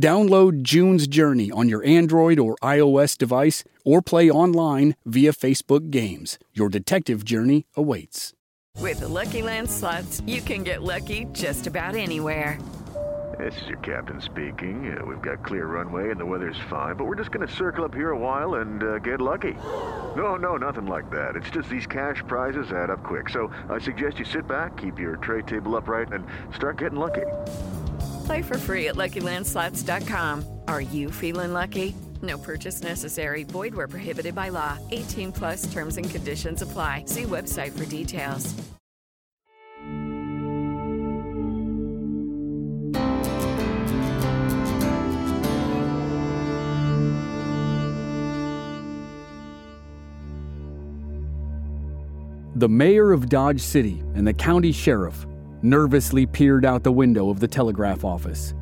Download June's Journey on your Android or iOS device or play online via Facebook Games. Your detective journey awaits. With the Lucky Land slots, you can get lucky just about anywhere. This is your captain speaking. Uh, we've got clear runway and the weather's fine, but we're just going to circle up here a while and uh, get lucky. No, no, nothing like that. It's just these cash prizes add up quick. So I suggest you sit back, keep your tray table upright, and start getting lucky. Play for free at LuckyLandSlots.com. Are you feeling lucky? No purchase necessary. Void where prohibited by law. 18 plus terms and conditions apply. See website for details. The mayor of Dodge City and the county sheriff nervously peered out the window of the telegraph office.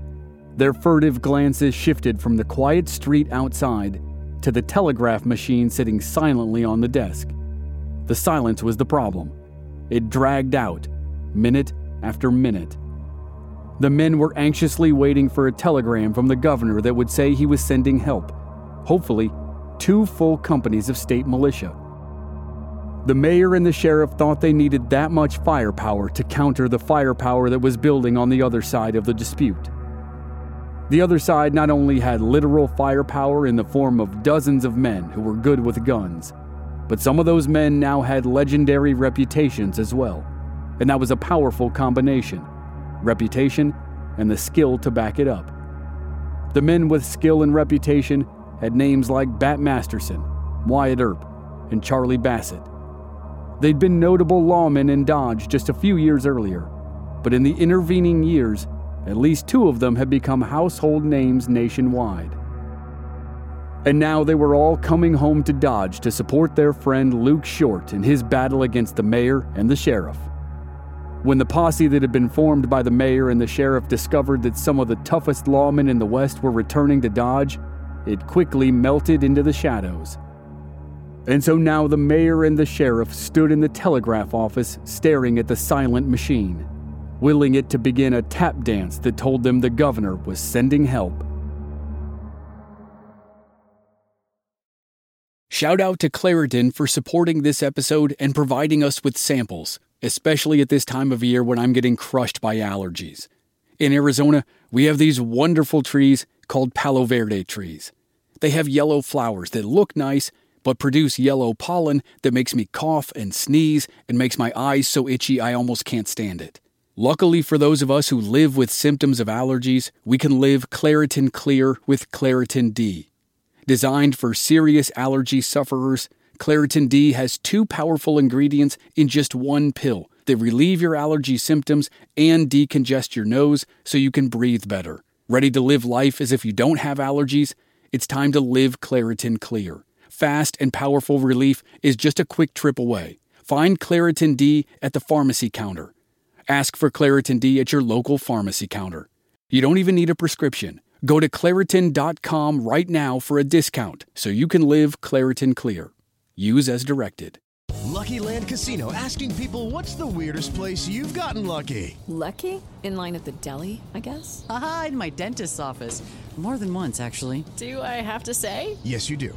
Their furtive glances shifted from the quiet street outside to the telegraph machine sitting silently on the desk. The silence was the problem. It dragged out, minute after minute. The men were anxiously waiting for a telegram from the governor that would say he was sending help, hopefully, two full companies of state militia. The mayor and the sheriff thought they needed that much firepower to counter the firepower that was building on the other side of the dispute. The other side not only had literal firepower in the form of dozens of men who were good with guns, but some of those men now had legendary reputations as well, and that was a powerful combination reputation and the skill to back it up. The men with skill and reputation had names like Bat Masterson, Wyatt Earp, and Charlie Bassett. They'd been notable lawmen in Dodge just a few years earlier, but in the intervening years, at least two of them had become household names nationwide. And now they were all coming home to Dodge to support their friend Luke Short in his battle against the mayor and the sheriff. When the posse that had been formed by the mayor and the sheriff discovered that some of the toughest lawmen in the West were returning to Dodge, it quickly melted into the shadows and so now the mayor and the sheriff stood in the telegraph office staring at the silent machine, willing it to begin a tap dance that told them the governor was sending help. Shout out to Claritin for supporting this episode and providing us with samples, especially at this time of year when I'm getting crushed by allergies. In Arizona, we have these wonderful trees called Palo Verde trees. They have yellow flowers that look nice but produce yellow pollen that makes me cough and sneeze and makes my eyes so itchy I almost can't stand it. Luckily for those of us who live with symptoms of allergies, we can live Claritin Clear with Claritin D. Designed for serious allergy sufferers, Claritin D has two powerful ingredients in just one pill that relieve your allergy symptoms and decongest your nose so you can breathe better. Ready to live life as if you don't have allergies? It's time to live Claritin Clear fast, and powerful relief is just a quick trip away. Find Claritin D at the pharmacy counter. Ask for Claritin D at your local pharmacy counter. You don't even need a prescription. Go to Claritin.com right now for a discount so you can live Claritin Clear. Use as directed. Lucky Land Casino asking people what's the weirdest place you've gotten lucky? Lucky? In line at the deli, I guess? Aha, in my dentist's office. More than once, actually. Do I have to say? Yes, you do.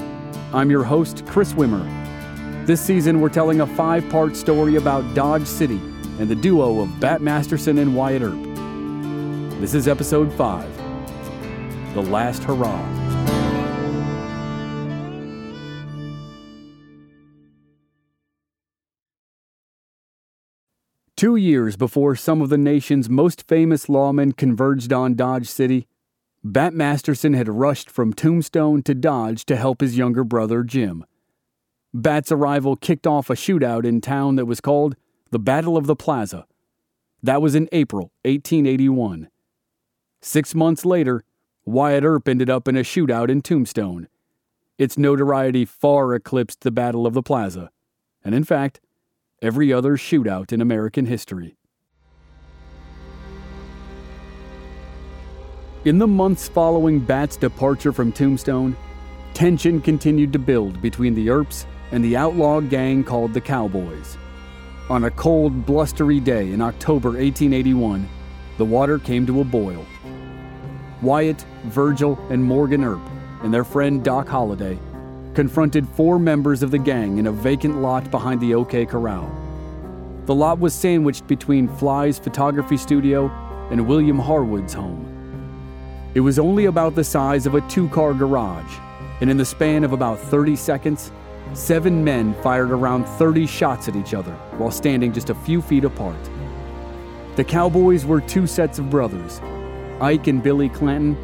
I'm your host, Chris Wimmer. This season, we're telling a five part story about Dodge City and the duo of Bat Masterson and Wyatt Earp. This is episode 5 The Last Hurrah. Two years before some of the nation's most famous lawmen converged on Dodge City, Bat Masterson had rushed from Tombstone to Dodge to help his younger brother, Jim. Bat's arrival kicked off a shootout in town that was called the Battle of the Plaza. That was in April 1881. Six months later, Wyatt Earp ended up in a shootout in Tombstone. Its notoriety far eclipsed the Battle of the Plaza, and in fact, every other shootout in American history. In the months following Bat's departure from Tombstone, tension continued to build between the Earps and the outlaw gang called the Cowboys. On a cold, blustery day in October 1881, the water came to a boil. Wyatt, Virgil, and Morgan Earp and their friend Doc Holliday confronted four members of the gang in a vacant lot behind the OK Corral. The lot was sandwiched between Fly's photography studio and William Harwood's home. It was only about the size of a two car garage, and in the span of about 30 seconds, seven men fired around 30 shots at each other while standing just a few feet apart. The Cowboys were two sets of brothers Ike and Billy Clanton,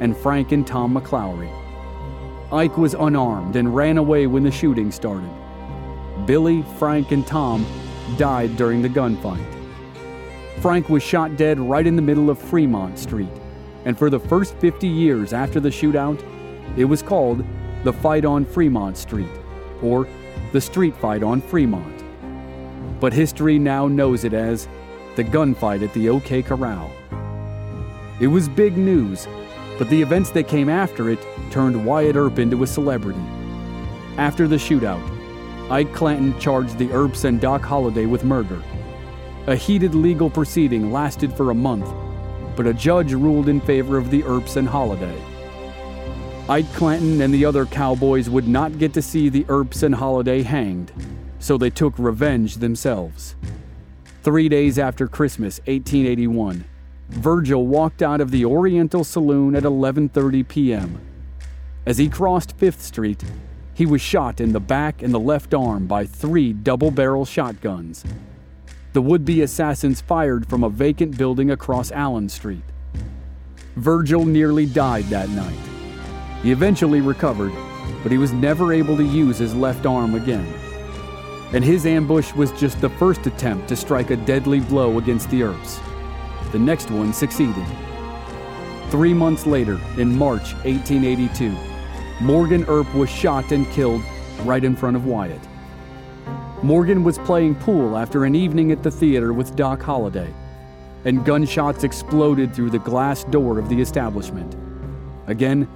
and Frank and Tom McLaury. Ike was unarmed and ran away when the shooting started. Billy, Frank, and Tom died during the gunfight. Frank was shot dead right in the middle of Fremont Street and for the first 50 years after the shootout, it was called the Fight on Fremont Street, or the Street Fight on Fremont. But history now knows it as the gunfight at the OK Corral. It was big news, but the events that came after it turned Wyatt Earp into a celebrity. After the shootout, Ike Clanton charged the Earps and Doc Holliday with murder. A heated legal proceeding lasted for a month but a judge ruled in favor of the Earps and Holliday. Ike Clanton and the other cowboys would not get to see the Earps and Holliday hanged, so they took revenge themselves. Three days after Christmas, 1881, Virgil walked out of the Oriental Saloon at 11:30 p.m. As he crossed 5th Street, he was shot in the back and the left arm by three double-barrel shotguns. The would be assassins fired from a vacant building across Allen Street. Virgil nearly died that night. He eventually recovered, but he was never able to use his left arm again. And his ambush was just the first attempt to strike a deadly blow against the Earps. The next one succeeded. Three months later, in March 1882, Morgan Earp was shot and killed right in front of Wyatt. Morgan was playing pool after an evening at the theater with Doc Holliday, and gunshots exploded through the glass door of the establishment. Again,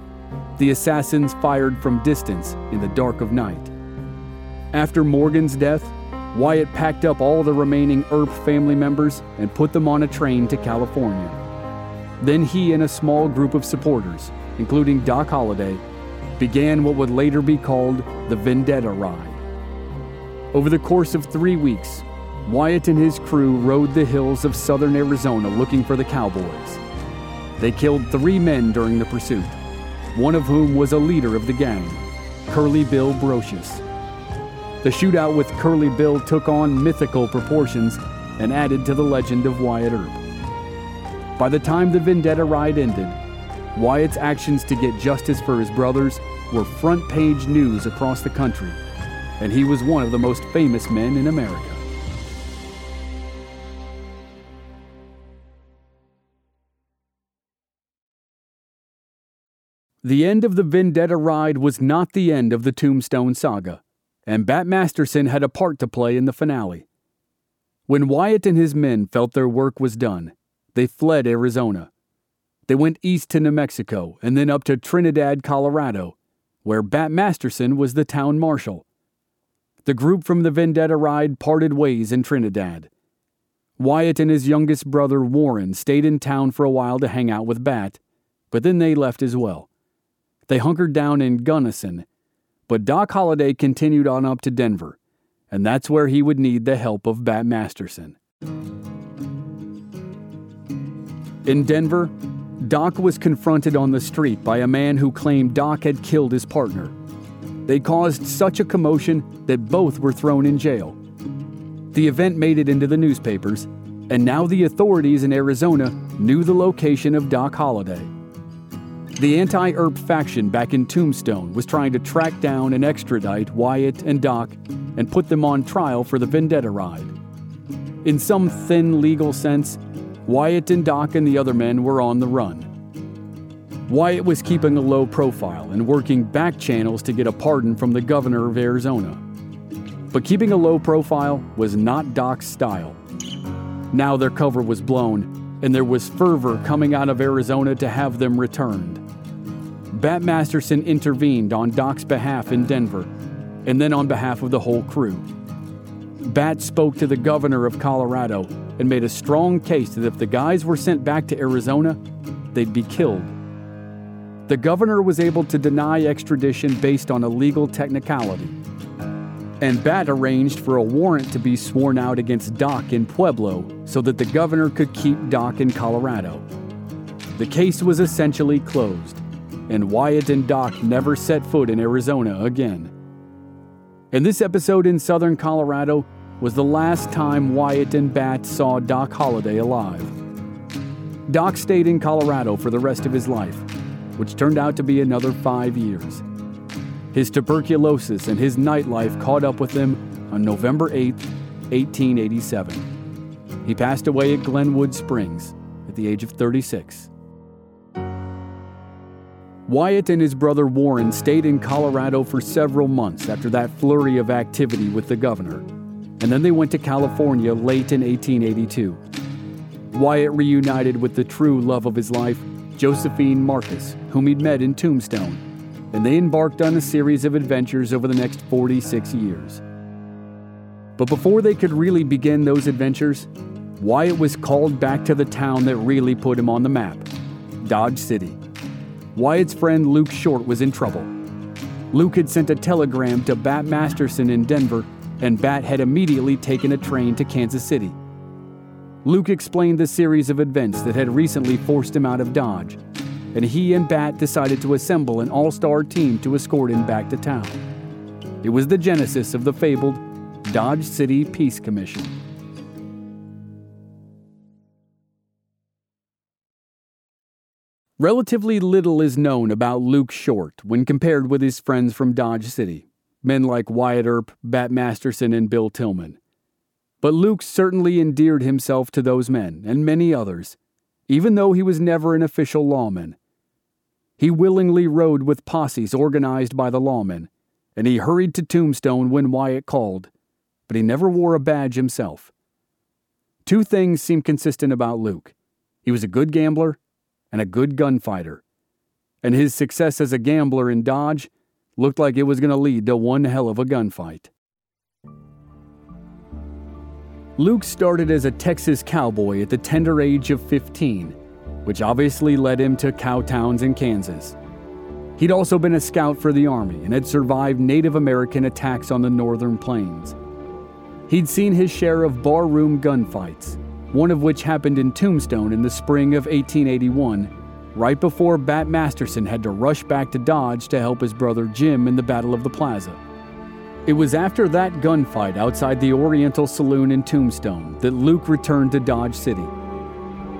the assassins fired from distance in the dark of night. After Morgan's death, Wyatt packed up all the remaining Earp family members and put them on a train to California. Then he and a small group of supporters, including Doc Holliday, began what would later be called the Vendetta Ride. Over the course of three weeks, Wyatt and his crew rode the hills of southern Arizona looking for the cowboys. They killed three men during the pursuit, one of whom was a leader of the gang, Curly Bill Brocius. The shootout with Curly Bill took on mythical proportions and added to the legend of Wyatt Earp. By the time the vendetta ride ended, Wyatt's actions to get justice for his brothers were front page news across the country and he was one of the most famous men in America. The end of the Vendetta ride was not the end of the Tombstone saga, and Bat Masterson had a part to play in the finale. When Wyatt and his men felt their work was done, they fled Arizona. They went east to New Mexico and then up to Trinidad, Colorado, where Bat Masterson was the town marshal the group from the Vendetta ride parted ways in Trinidad. Wyatt and his youngest brother Warren stayed in town for a while to hang out with Bat, but then they left as well. They hunkered down in Gunnison, but Doc Holliday continued on up to Denver, and that's where he would need the help of Bat Masterson. In Denver, Doc was confronted on the street by a man who claimed Doc had killed his partner. They caused such a commotion that both were thrown in jail. The event made it into the newspapers, and now the authorities in Arizona knew the location of Doc Holliday. The anti Earp faction back in Tombstone was trying to track down and extradite Wyatt and Doc and put them on trial for the Vendetta ride. In some thin legal sense, Wyatt and Doc and the other men were on the run. Wyatt was keeping a low profile and working back channels to get a pardon from the governor of Arizona. But keeping a low profile was not Doc's style. Now their cover was blown, and there was fervor coming out of Arizona to have them returned. Bat Masterson intervened on Doc's behalf in Denver, and then on behalf of the whole crew. Bat spoke to the governor of Colorado and made a strong case that if the guys were sent back to Arizona, they'd be killed. The governor was able to deny extradition based on a legal technicality. And Bat arranged for a warrant to be sworn out against Doc in Pueblo so that the governor could keep Doc in Colorado. The case was essentially closed, and Wyatt and Doc never set foot in Arizona again. And this episode in southern Colorado was the last time Wyatt and Bat saw Doc Holliday alive. Doc stayed in Colorado for the rest of his life, which turned out to be another five years. His tuberculosis and his nightlife caught up with him on November 8, 1887. He passed away at Glenwood Springs at the age of 36. Wyatt and his brother Warren stayed in Colorado for several months after that flurry of activity with the governor and then they went to California late in 1882. Wyatt reunited with the true love of his life, Josephine Marcus, whom he'd met in Tombstone, and they embarked on a series of adventures over the next 46 years. But before they could really begin those adventures, Wyatt was called back to the town that really put him on the map Dodge City. Wyatt's friend Luke Short was in trouble. Luke had sent a telegram to Bat Masterson in Denver and Bat had immediately taken a train to Kansas City. Luke explained the series of events that had recently forced him out of Dodge, and he and Bat decided to assemble an all star team to escort him back to town. It was the genesis of the fabled Dodge City Peace Commission. Relatively little is known about Luke Short when compared with his friends from Dodge City men like Wyatt Earp, Bat Masterson, and Bill Tilghman. But Luke certainly endeared himself to those men and many others, even though he was never an official lawman. He willingly rode with posses organized by the lawmen, and he hurried to Tombstone when Wyatt called, but he never wore a badge himself. Two things seem consistent about Luke he was a good gambler and a good gunfighter, and his success as a gambler in Dodge looked like it was going to lead to one hell of a gunfight. Luke started as a Texas cowboy at the tender age of 15, which obviously led him to cow towns in Kansas. He'd also been a scout for the Army and had survived Native American attacks on the northern plains. He'd seen his share of barroom gunfights, one of which happened in Tombstone in the spring of 1881 right before Bat Masterson had to rush back to Dodge to help his brother Jim in the Battle of the Plaza. It was after that gunfight outside the Oriental Saloon in Tombstone that Luke returned to Dodge City.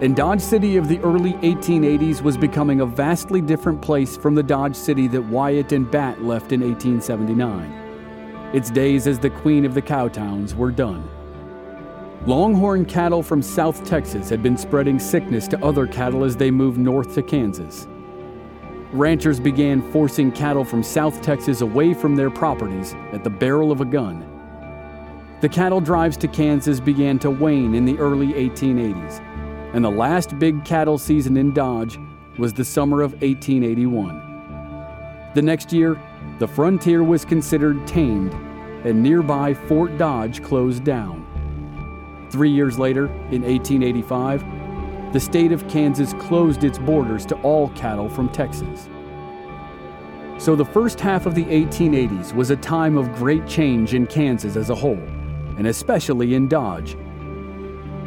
And Dodge City of the early 1880s was becoming a vastly different place from the Dodge City that Wyatt and Bat left in 1879. Its days as the queen of the cowtowns were done. Longhorn cattle from South Texas had been spreading sickness to other cattle as they moved north to Kansas. Ranchers began forcing cattle from South Texas away from their properties at the barrel of a gun. The cattle drives to Kansas began to wane in the early 1880s, and the last big cattle season in Dodge was the summer of 1881. The next year, the frontier was considered tamed, and nearby Fort Dodge closed down. Three years later, in 1885, the state of Kansas closed its borders to all cattle from Texas. So the first half of the 1880s was a time of great change in Kansas as a whole, and especially in Dodge.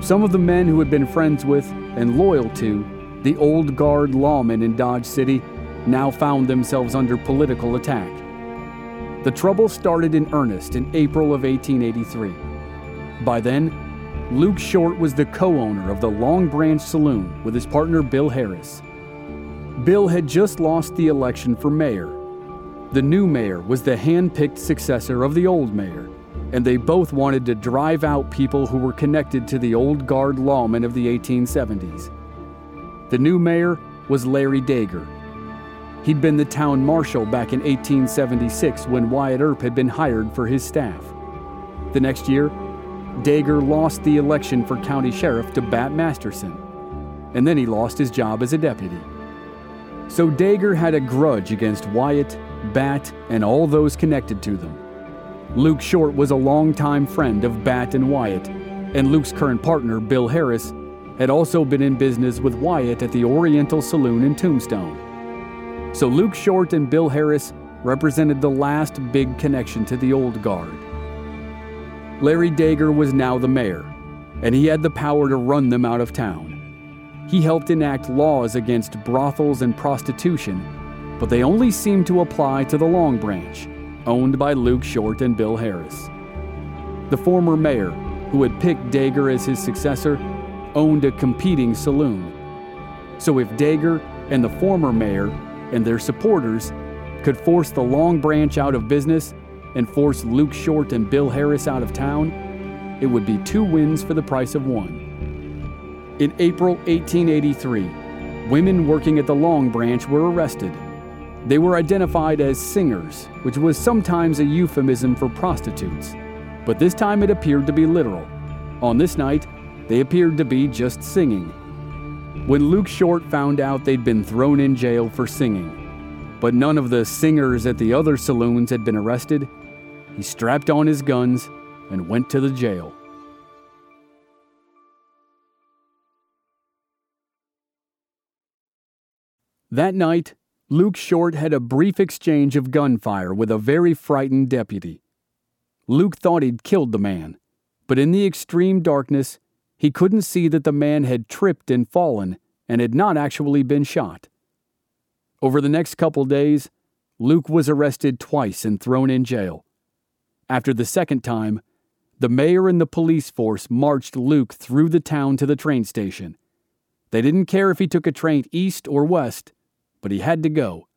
Some of the men who had been friends with and loyal to the old guard lawmen in Dodge City now found themselves under political attack. The trouble started in earnest in April of 1883. By then, Luke Short was the co owner of the Long Branch Saloon with his partner Bill Harris. Bill had just lost the election for mayor. The new mayor was the hand picked successor of the old mayor, and they both wanted to drive out people who were connected to the old guard lawmen of the 1870s. The new mayor was Larry Deger. He'd been the town marshal back in 1876 when Wyatt Earp had been hired for his staff. The next year, Deger lost the election for county sheriff to Bat Masterson, and then he lost his job as a deputy. So Deger had a grudge against Wyatt, Bat, and all those connected to them. Luke Short was a longtime friend of Bat and Wyatt, and Luke's current partner, Bill Harris, had also been in business with Wyatt at the Oriental Saloon in Tombstone. So Luke Short and Bill Harris represented the last big connection to the old guard. Larry Deger was now the mayor, and he had the power to run them out of town. He helped enact laws against brothels and prostitution, but they only seemed to apply to the Long Branch, owned by Luke Short and Bill Harris. The former mayor, who had picked Deger as his successor, owned a competing saloon. So if Deger and the former mayor and their supporters could force the Long Branch out of business and force Luke Short and Bill Harris out of town, it would be two wins for the price of one. In April 1883, women working at the Long Branch were arrested. They were identified as singers, which was sometimes a euphemism for prostitutes, but this time it appeared to be literal. On this night, they appeared to be just singing. When Luke Short found out they'd been thrown in jail for singing, but none of the singers at the other saloons had been arrested, he strapped on his guns and went to the jail. That night, Luke Short had a brief exchange of gunfire with a very frightened deputy. Luke thought he'd killed the man, but in the extreme darkness, he couldn't see that the man had tripped and fallen and had not actually been shot. Over the next couple days, Luke was arrested twice and thrown in jail. After the second time, the mayor and the police force marched Luke through the town to the train station. They didn't care if he took a train east or west, but he had to go.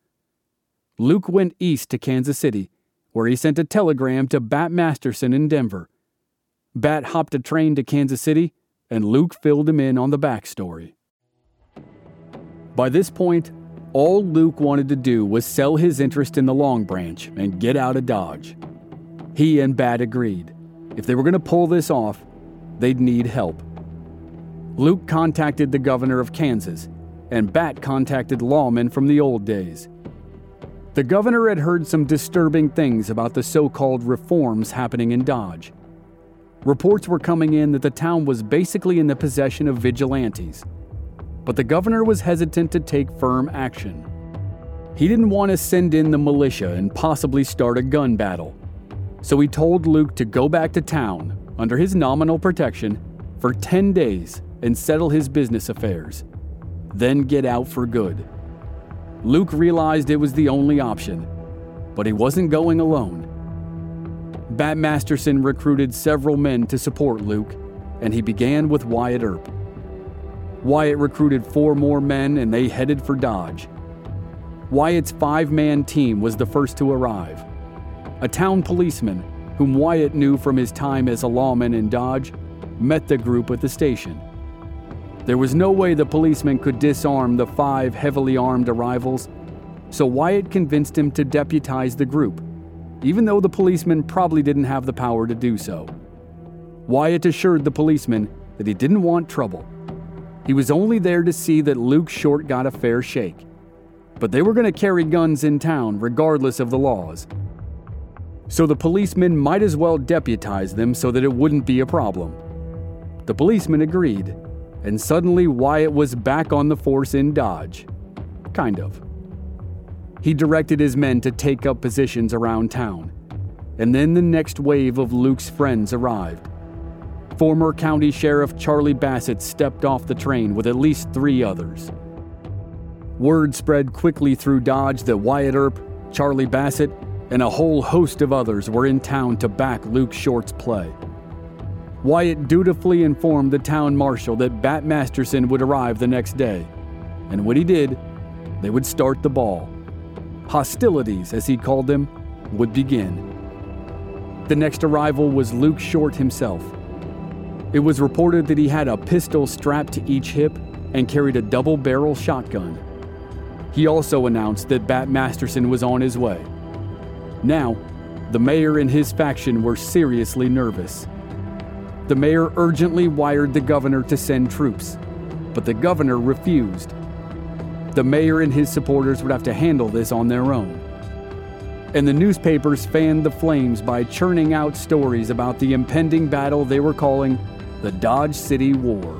Luke went east to Kansas City, where he sent a telegram to Bat Masterson in Denver. Bat hopped a train to Kansas City, and Luke filled him in on the backstory. By this point, all Luke wanted to do was sell his interest in the Long Branch and get out of Dodge. He and Bat agreed. If they were going to pull this off, they'd need help. Luke contacted the governor of Kansas, and Bat contacted lawmen from the old days. The governor had heard some disturbing things about the so called reforms happening in Dodge. Reports were coming in that the town was basically in the possession of vigilantes, but the governor was hesitant to take firm action. He didn't want to send in the militia and possibly start a gun battle, so he told Luke to go back to town under his nominal protection for 10 days and settle his business affairs, then get out for good. Luke realized it was the only option, but he wasn't going alone. Bat Masterson recruited several men to support Luke, and he began with Wyatt Earp. Wyatt recruited four more men and they headed for Dodge. Wyatt's five man team was the first to arrive. A town policeman, whom Wyatt knew from his time as a lawman in Dodge, met the group at the station. There was no way the policeman could disarm the five heavily armed arrivals, so Wyatt convinced him to deputize the group, even though the policeman probably didn't have the power to do so. Wyatt assured the policeman that he didn't want trouble. He was only there to see that Luke Short got a fair shake. But they were going to carry guns in town regardless of the laws. So the policemen might as well deputize them so that it wouldn't be a problem. The policemen agreed, and suddenly Wyatt was back on the force in Dodge. Kind of. He directed his men to take up positions around town, and then the next wave of Luke's friends arrived. Former County Sheriff Charlie Bassett stepped off the train with at least three others. Word spread quickly through Dodge that Wyatt Earp, Charlie Bassett, and a whole host of others were in town to back Luke Short's play. Wyatt dutifully informed the town marshal that Bat Masterson would arrive the next day, and when he did, they would start the ball. Hostilities, as he called them, would begin. The next arrival was Luke Short himself. It was reported that he had a pistol strapped to each hip and carried a double barrel shotgun. He also announced that Bat Masterson was on his way. Now, the mayor and his faction were seriously nervous. The mayor urgently wired the governor to send troops, but the governor refused. The mayor and his supporters would have to handle this on their own. And the newspapers fanned the flames by churning out stories about the impending battle they were calling the Dodge City War.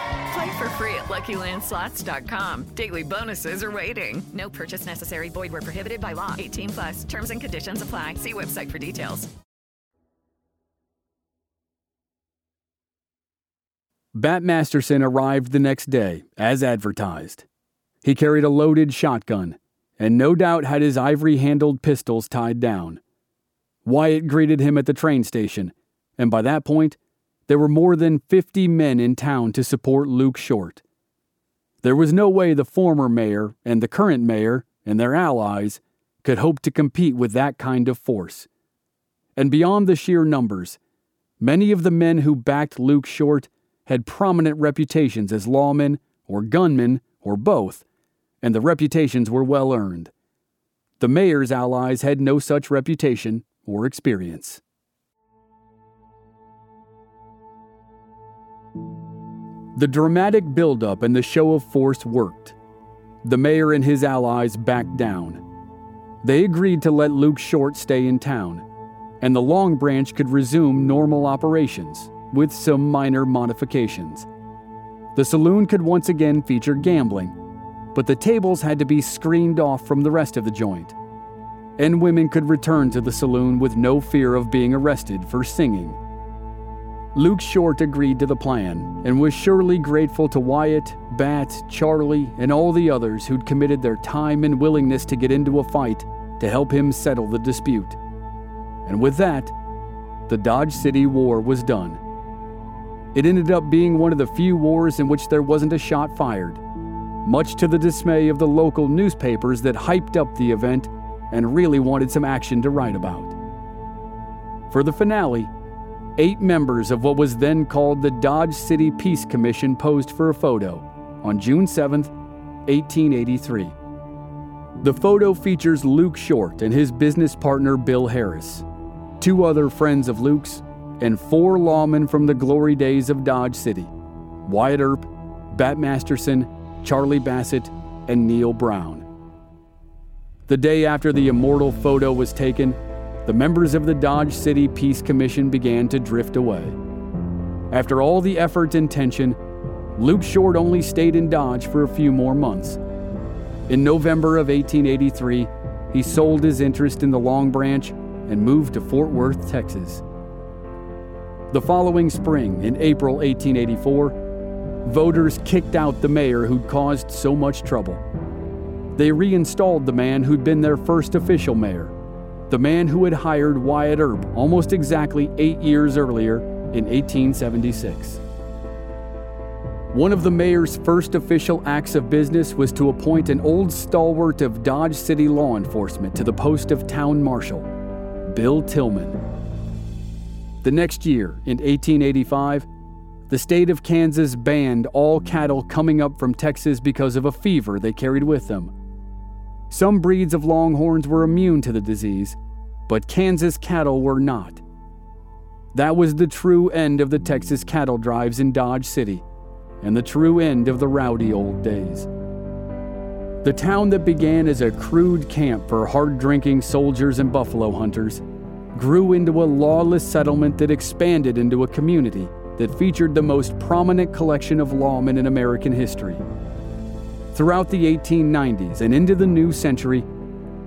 Play for free at LuckyLandSlots.com. Daily bonuses are waiting. No purchase necessary. Void where prohibited by law. 18 plus. Terms and conditions apply. See website for details. Bat Masterson arrived the next day, as advertised. He carried a loaded shotgun, and no doubt had his ivory handled pistols tied down. Wyatt greeted him at the train station, and by that point, there were more than 50 men in town to support Luke Short. There was no way the former mayor and the current mayor and their allies could hope to compete with that kind of force. And beyond the sheer numbers, many of the men who backed Luke Short had prominent reputations as lawmen or gunmen or both, and the reputations were well earned. The mayor's allies had no such reputation or experience. The dramatic buildup and the show of force worked. The mayor and his allies backed down. They agreed to let Luke Short stay in town, and the Long Branch could resume normal operations with some minor modifications. The saloon could once again feature gambling, but the tables had to be screened off from the rest of the joint. And women could return to the saloon with no fear of being arrested for singing. Luke Short agreed to the plan and was surely grateful to Wyatt, Bat, Charlie, and all the others who'd committed their time and willingness to get into a fight to help him settle the dispute. And with that, the Dodge City War was done. It ended up being one of the few wars in which there wasn't a shot fired, much to the dismay of the local newspapers that hyped up the event and really wanted some action to write about. For the finale, eight members of what was then called the Dodge City Peace Commission posed for a photo on June 7, 1883. The photo features Luke Short and his business partner Bill Harris, two other friends of Luke's, and four lawmen from the glory days of Dodge City Wyatt Earp, Bat Masterson, Charlie Bassett, and Neal Brown. The day after the immortal photo was taken, the members of the Dodge City Peace Commission began to drift away. After all the effort and tension, Luke Short only stayed in Dodge for a few more months. In November of 1883, he sold his interest in the Long Branch and moved to Fort Worth, Texas. The following spring, in April 1884, voters kicked out the mayor who'd caused so much trouble. they reinstalled the man who'd been their first official mayor, the man who had hired Wyatt Earp almost exactly eight years earlier in 1876. One of the mayor's first official acts of business was to appoint an old stalwart of Dodge City law enforcement to the post of town marshal, Bill Tilghman. The next year, in 1885, the state of Kansas banned all cattle coming up from Texas because of a fever they carried with them. Some breeds of longhorns were immune to the disease, but Kansas cattle were not. That was the true end of the Texas cattle drives in Dodge City and the true end of the rowdy old days. The town that began as a crude camp for hard drinking soldiers and buffalo hunters grew into a lawless settlement that expanded into a community that featured the most prominent collection of lawmen in American history. Throughout the 1890s and into the new century,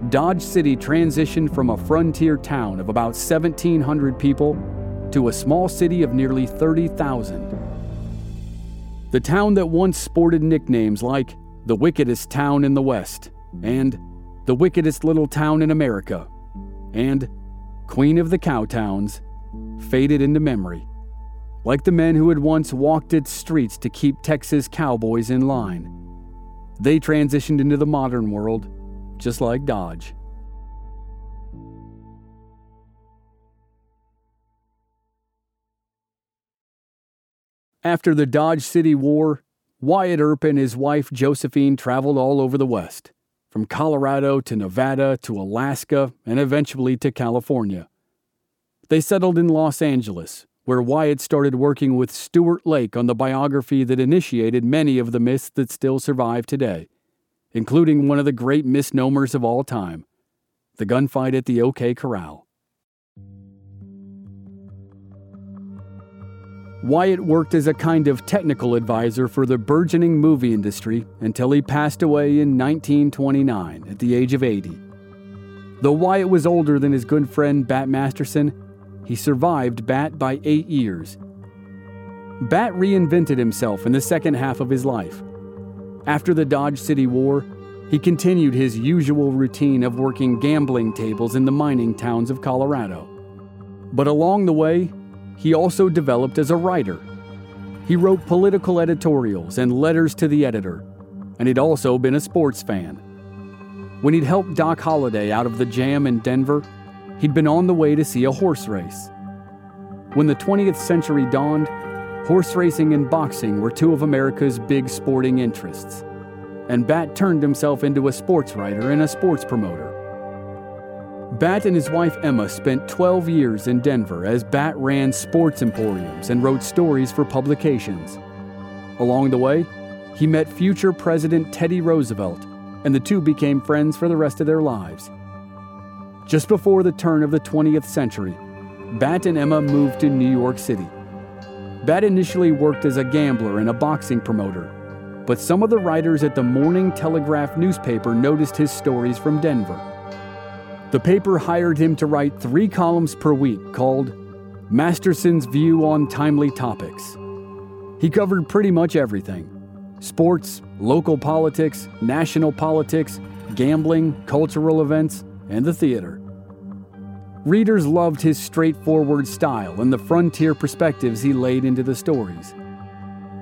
Dodge City transitioned from a frontier town of about 1,700 people to a small city of nearly 30,000. The town that once sported nicknames like the wickedest town in the West, and the wickedest little town in America, and Queen of the Cowtowns, faded into memory, like the men who had once walked its streets to keep Texas cowboys in line. They transitioned into the modern world, just like Dodge. After the Dodge City War, Wyatt Earp and his wife Josephine traveled all over the West, from Colorado to Nevada to Alaska and eventually to California. They settled in Los Angeles, where Wyatt started working with Stuart Lake on the biography that initiated many of the myths that still survive today, including one of the great misnomers of all time the gunfight at the OK Corral. Wyatt worked as a kind of technical advisor for the burgeoning movie industry until he passed away in 1929 at the age of 80. Though Wyatt was older than his good friend Bat Masterson, he survived Bat by eight years. Bat reinvented himself in the second half of his life. After the Dodge City War, he continued his usual routine of working gambling tables in the mining towns of Colorado. But along the way, he also developed as a writer. He wrote political editorials and letters to the editor, and he'd also been a sports fan. When he'd helped Doc Holliday out of the jam in Denver, he'd been on the way to see a horse race. When the 20th century dawned, horse racing and boxing were two of America's big sporting interests, and Bat turned himself into a sports writer and a sports promoter. Bat and his wife Emma spent 12 years in Denver as Bat ran sports emporiums and wrote stories for publications. Along the way, he met future President Teddy Roosevelt, and the two became friends for the rest of their lives. Just before the turn of the 20th century, Bat and Emma moved to New York City. Bat initially worked as a gambler and a boxing promoter, but some of the writers at the Morning Telegraph newspaper noticed his stories from Denver. The paper hired him to write three columns per week called Masterson's View on Timely Topics. He covered pretty much everything sports, local politics, national politics, gambling, cultural events, and the theater. Readers loved his straightforward style and the frontier perspectives he laid into the stories.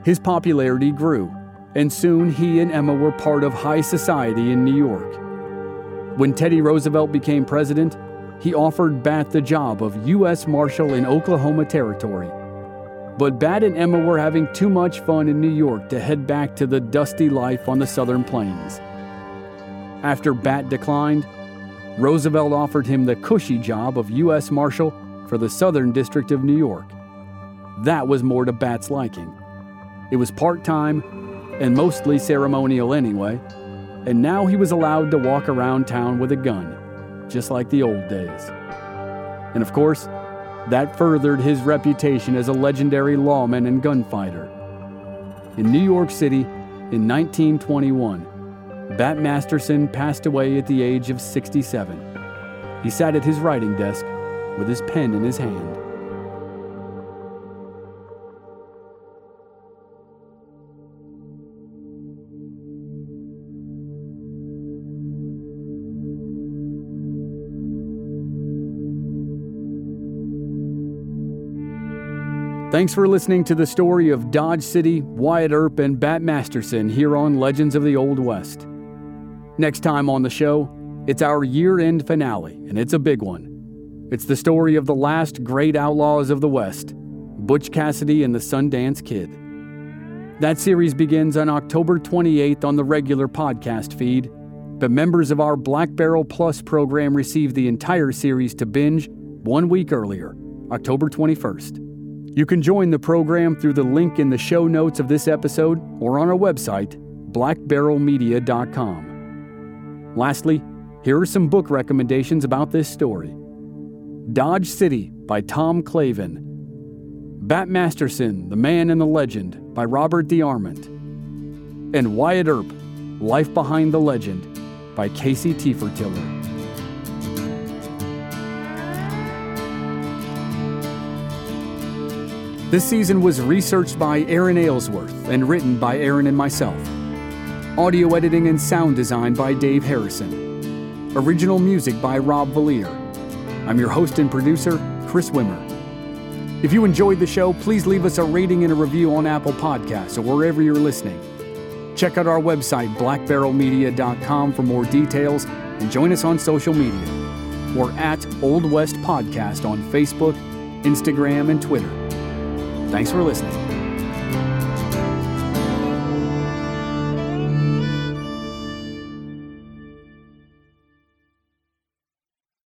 His popularity grew, and soon he and Emma were part of high society in New York. When Teddy Roosevelt became president, he offered Bat the job of U.S. Marshal in Oklahoma Territory. But Bat and Emma were having too much fun in New York to head back to the dusty life on the Southern Plains. After Bat declined, Roosevelt offered him the cushy job of U.S. Marshal for the Southern District of New York. That was more to Bat's liking. It was part time and mostly ceremonial anyway, and now he was allowed to walk around town with a gun, just like the old days. And of course, that furthered his reputation as a legendary lawman and gunfighter. In New York City, in 1921, Bat Masterson passed away at the age of 67. He sat at his writing desk with his pen in his hand. Thanks for listening to the story of Dodge City, Wyatt Earp, and Bat Masterson here on Legends of the Old West. Next time on the show, it's our year end finale, and it's a big one. It's the story of the last great outlaws of the West, Butch Cassidy and the Sundance Kid. That series begins on October 28th on the regular podcast feed, but members of our Black Barrel Plus program receive the entire series to binge one week earlier, October 21st. You can join the program through the link in the show notes of this episode or on our website, blackbarrelmedia.com. Lastly, here are some book recommendations about this story Dodge City by Tom Clavin, Bat Masterson, The Man and the Legend by Robert DeArment, and Wyatt Earp, Life Behind the Legend by Casey Tiefertiller. This season was researched by Aaron Aylesworth and written by Aaron and myself. Audio editing and sound design by Dave Harrison. Original music by Rob Valier. I'm your host and producer, Chris Wimmer. If you enjoyed the show, please leave us a rating and a review on Apple Podcasts or wherever you're listening. Check out our website, blackbarrelmedia.com, for more details and join us on social media. We're at Old West Podcast on Facebook, Instagram, and Twitter. Thanks for listening.